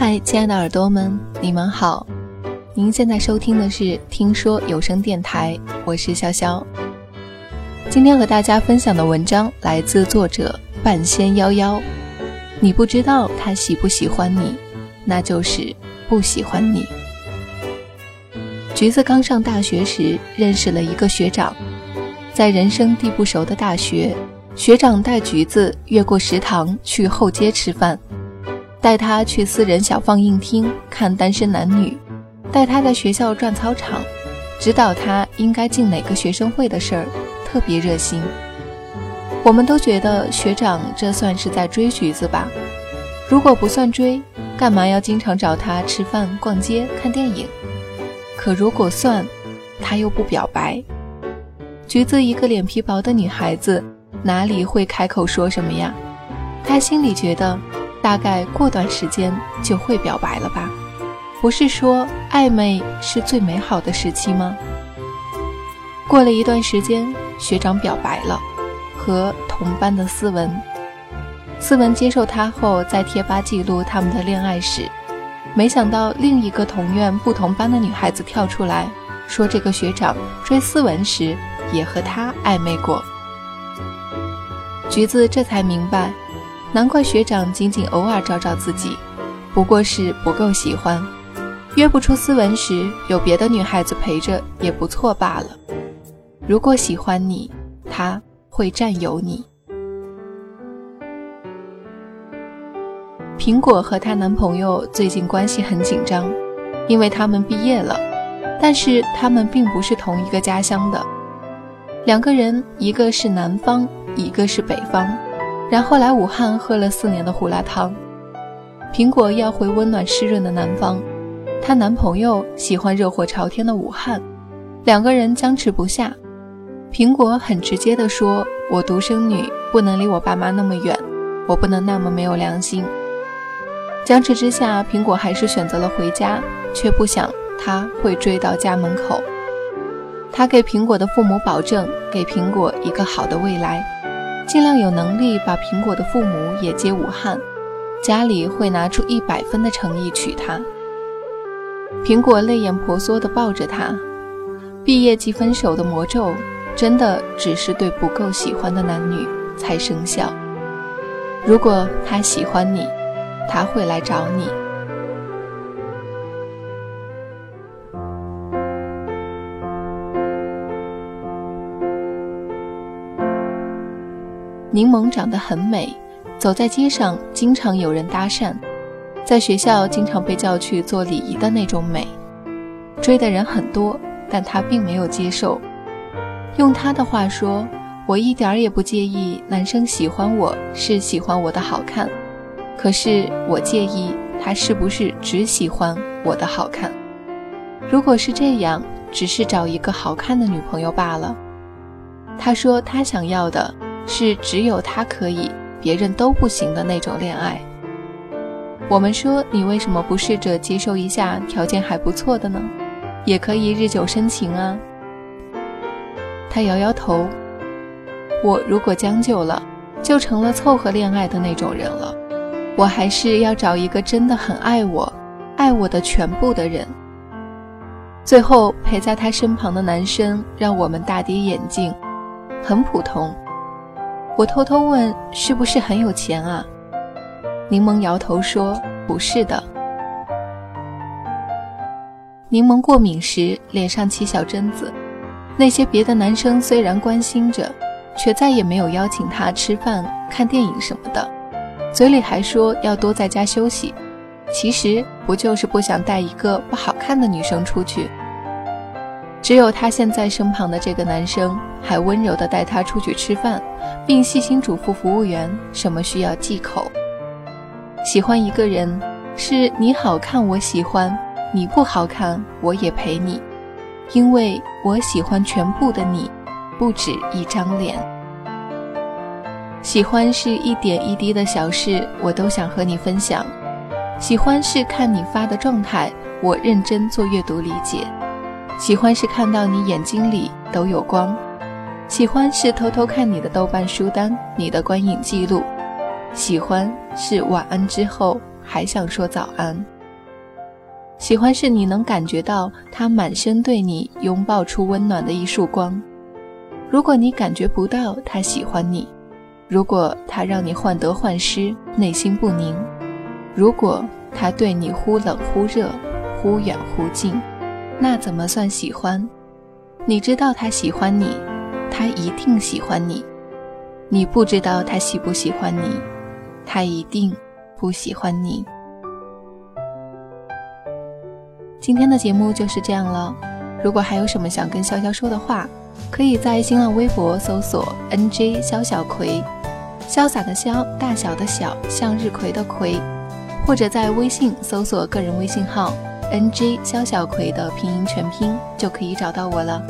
嗨，亲爱的耳朵们，你们好！您现在收听的是《听说有声电台》，我是潇潇。今天和大家分享的文章来自作者半仙夭夭。你不知道他喜不喜欢你，那就是不喜欢你。橘子刚上大学时认识了一个学长，在人生地不熟的大学，学长带橘子越过食堂去后街吃饭，带他去私人小放映厅看单身男女，带他在学校转操场，指导他应该进哪个学生会的事儿，特别热心。我们都觉得学长这算是在追橘子吧？如果不算追，干嘛要经常找他吃饭、逛街、看电影？可如果算，他又不表白。橘子一个脸皮薄的女孩子，哪里会开口说什么呀？她心里觉得，大概过段时间就会表白了吧？不是说暧昧是最美好的时期吗？过了一段时间，学长表白了。和同班的思文，思文接受他后，在贴吧记录他们的恋爱史。没想到另一个同院不同班的女孩子跳出来说，这个学长追思文时也和他暧昧过。橘子这才明白，难怪学长仅仅偶尔找找自己，不过是不够喜欢。约不出思文时，有别的女孩子陪着也不错罢了。如果喜欢你，他。会占有你。苹果和她男朋友最近关系很紧张，因为他们毕业了，但是他们并不是同一个家乡的。两个人，一个是南方，一个是北方，然后来武汉喝了四年的胡辣汤。苹果要回温暖湿润的南方，她男朋友喜欢热火朝天的武汉，两个人僵持不下。苹果很直接地说：“我独生女，不能离我爸妈那么远，我不能那么没有良心。”僵持之下，苹果还是选择了回家，却不想他会追到家门口。他给苹果的父母保证，给苹果一个好的未来，尽量有能力把苹果的父母也接武汉，家里会拿出一百分的诚意娶她。苹果泪眼婆娑地抱着他，毕业即分手的魔咒。真的只是对不够喜欢的男女才生效。如果他喜欢你，他会来找你。柠檬长得很美，走在街上经常有人搭讪，在学校经常被叫去做礼仪的那种美。追的人很多，但他并没有接受。用他的话说，我一点儿也不介意男生喜欢我是喜欢我的好看，可是我介意他是不是只喜欢我的好看。如果是这样，只是找一个好看的女朋友罢了。他说他想要的是只有他可以，别人都不行的那种恋爱。我们说你为什么不试着接受一下条件还不错的呢？也可以日久生情啊。他摇摇头，我如果将就了，就成了凑合恋爱的那种人了。我还是要找一个真的很爱我、爱我的全部的人。最后陪在他身旁的男生让我们大跌眼镜，很普通。我偷偷问，是不是很有钱啊？柠檬摇头说，不是的。柠檬过敏时脸上起小疹子。那些别的男生虽然关心着，却再也没有邀请他吃饭、看电影什么的，嘴里还说要多在家休息。其实不就是不想带一个不好看的女生出去？只有他现在身旁的这个男生，还温柔地带他出去吃饭，并细心嘱咐服务员什么需要忌口。喜欢一个人，是你好看我喜欢，你不好看我也陪你。因为我喜欢全部的你，不止一张脸。喜欢是一点一滴的小事，我都想和你分享。喜欢是看你发的状态，我认真做阅读理解。喜欢是看到你眼睛里都有光。喜欢是偷偷看你的豆瓣书单，你的观影记录。喜欢是晚安之后还想说早安。喜欢是你能感觉到他满身对你拥抱出温暖的一束光。如果你感觉不到他喜欢你，如果他让你患得患失，内心不宁，如果他对你忽冷忽热，忽远忽近，那怎么算喜欢？你知道他喜欢你，他一定喜欢你；你不知道他喜不喜欢你，他一定不喜欢你。今天的节目就是这样了。如果还有什么想跟潇潇说的话，可以在新浪微博搜索 “nj 潇小葵”，潇洒的潇，大小的小，向日葵的葵，或者在微信搜索个人微信号。Ng 肖小葵的拼音全拼就可以找到我了。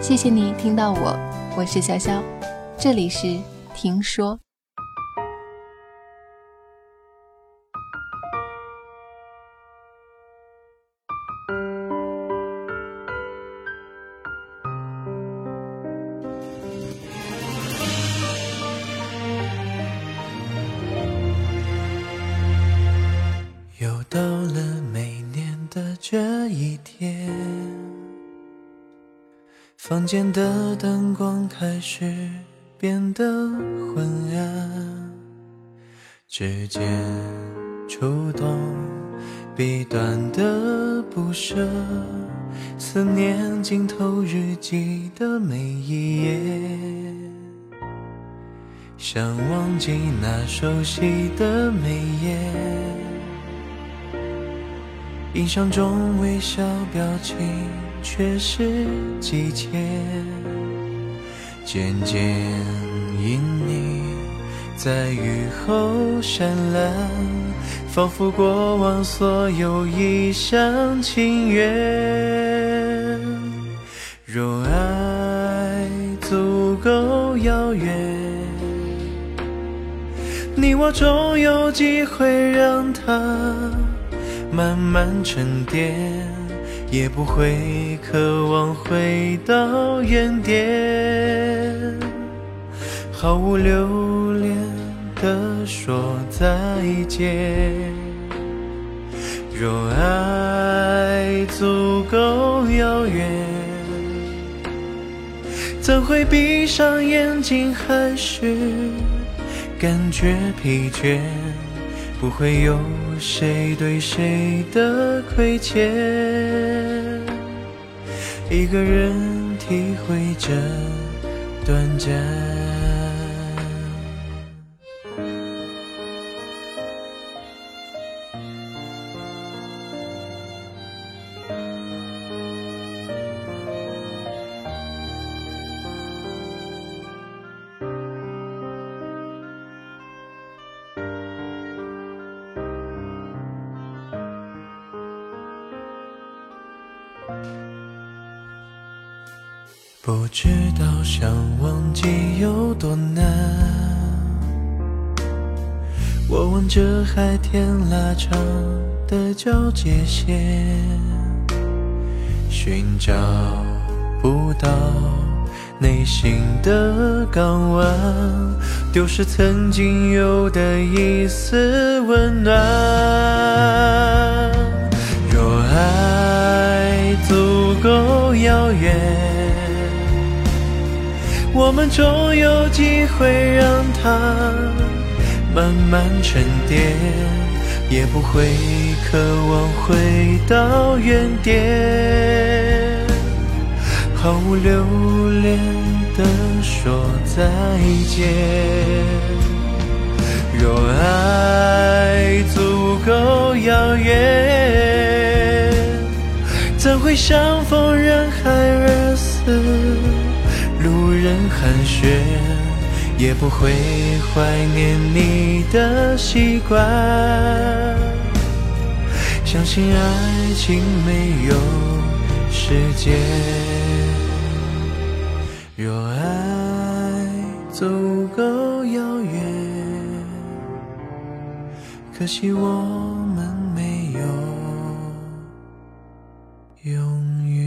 谢谢你听到我，我是潇潇，这里是听说。房间的灯光开始变得昏暗，指尖触动笔端的不舍，思念浸透日记的每一页，想忘记那熟悉的眉眼，印象中微笑表情。却是季节，渐渐因你在雨后闪烂，仿佛过往所有一厢情愿。若爱足够遥远，你我终有机会让它慢慢沉淀。也不会渴望回到原点，毫无留恋的说再见。若爱足够遥远，怎会闭上眼睛还是感觉疲倦？不会有谁对谁的亏欠，一个人体会这短暂。不知道想忘记有多难，我望着海天拉长的交界线，寻找不到内心的港湾，丢失曾经有的一丝温暖。若爱足够遥远。我们终有机会让它慢慢沉淀，也不会渴望回到原点，毫无留恋的说再见。若爱足够遥远，怎会相逢人海而死？路人寒暄，也不会怀念你的习惯。相信爱情没有时间，若爱足够遥远，可惜我们没有永远。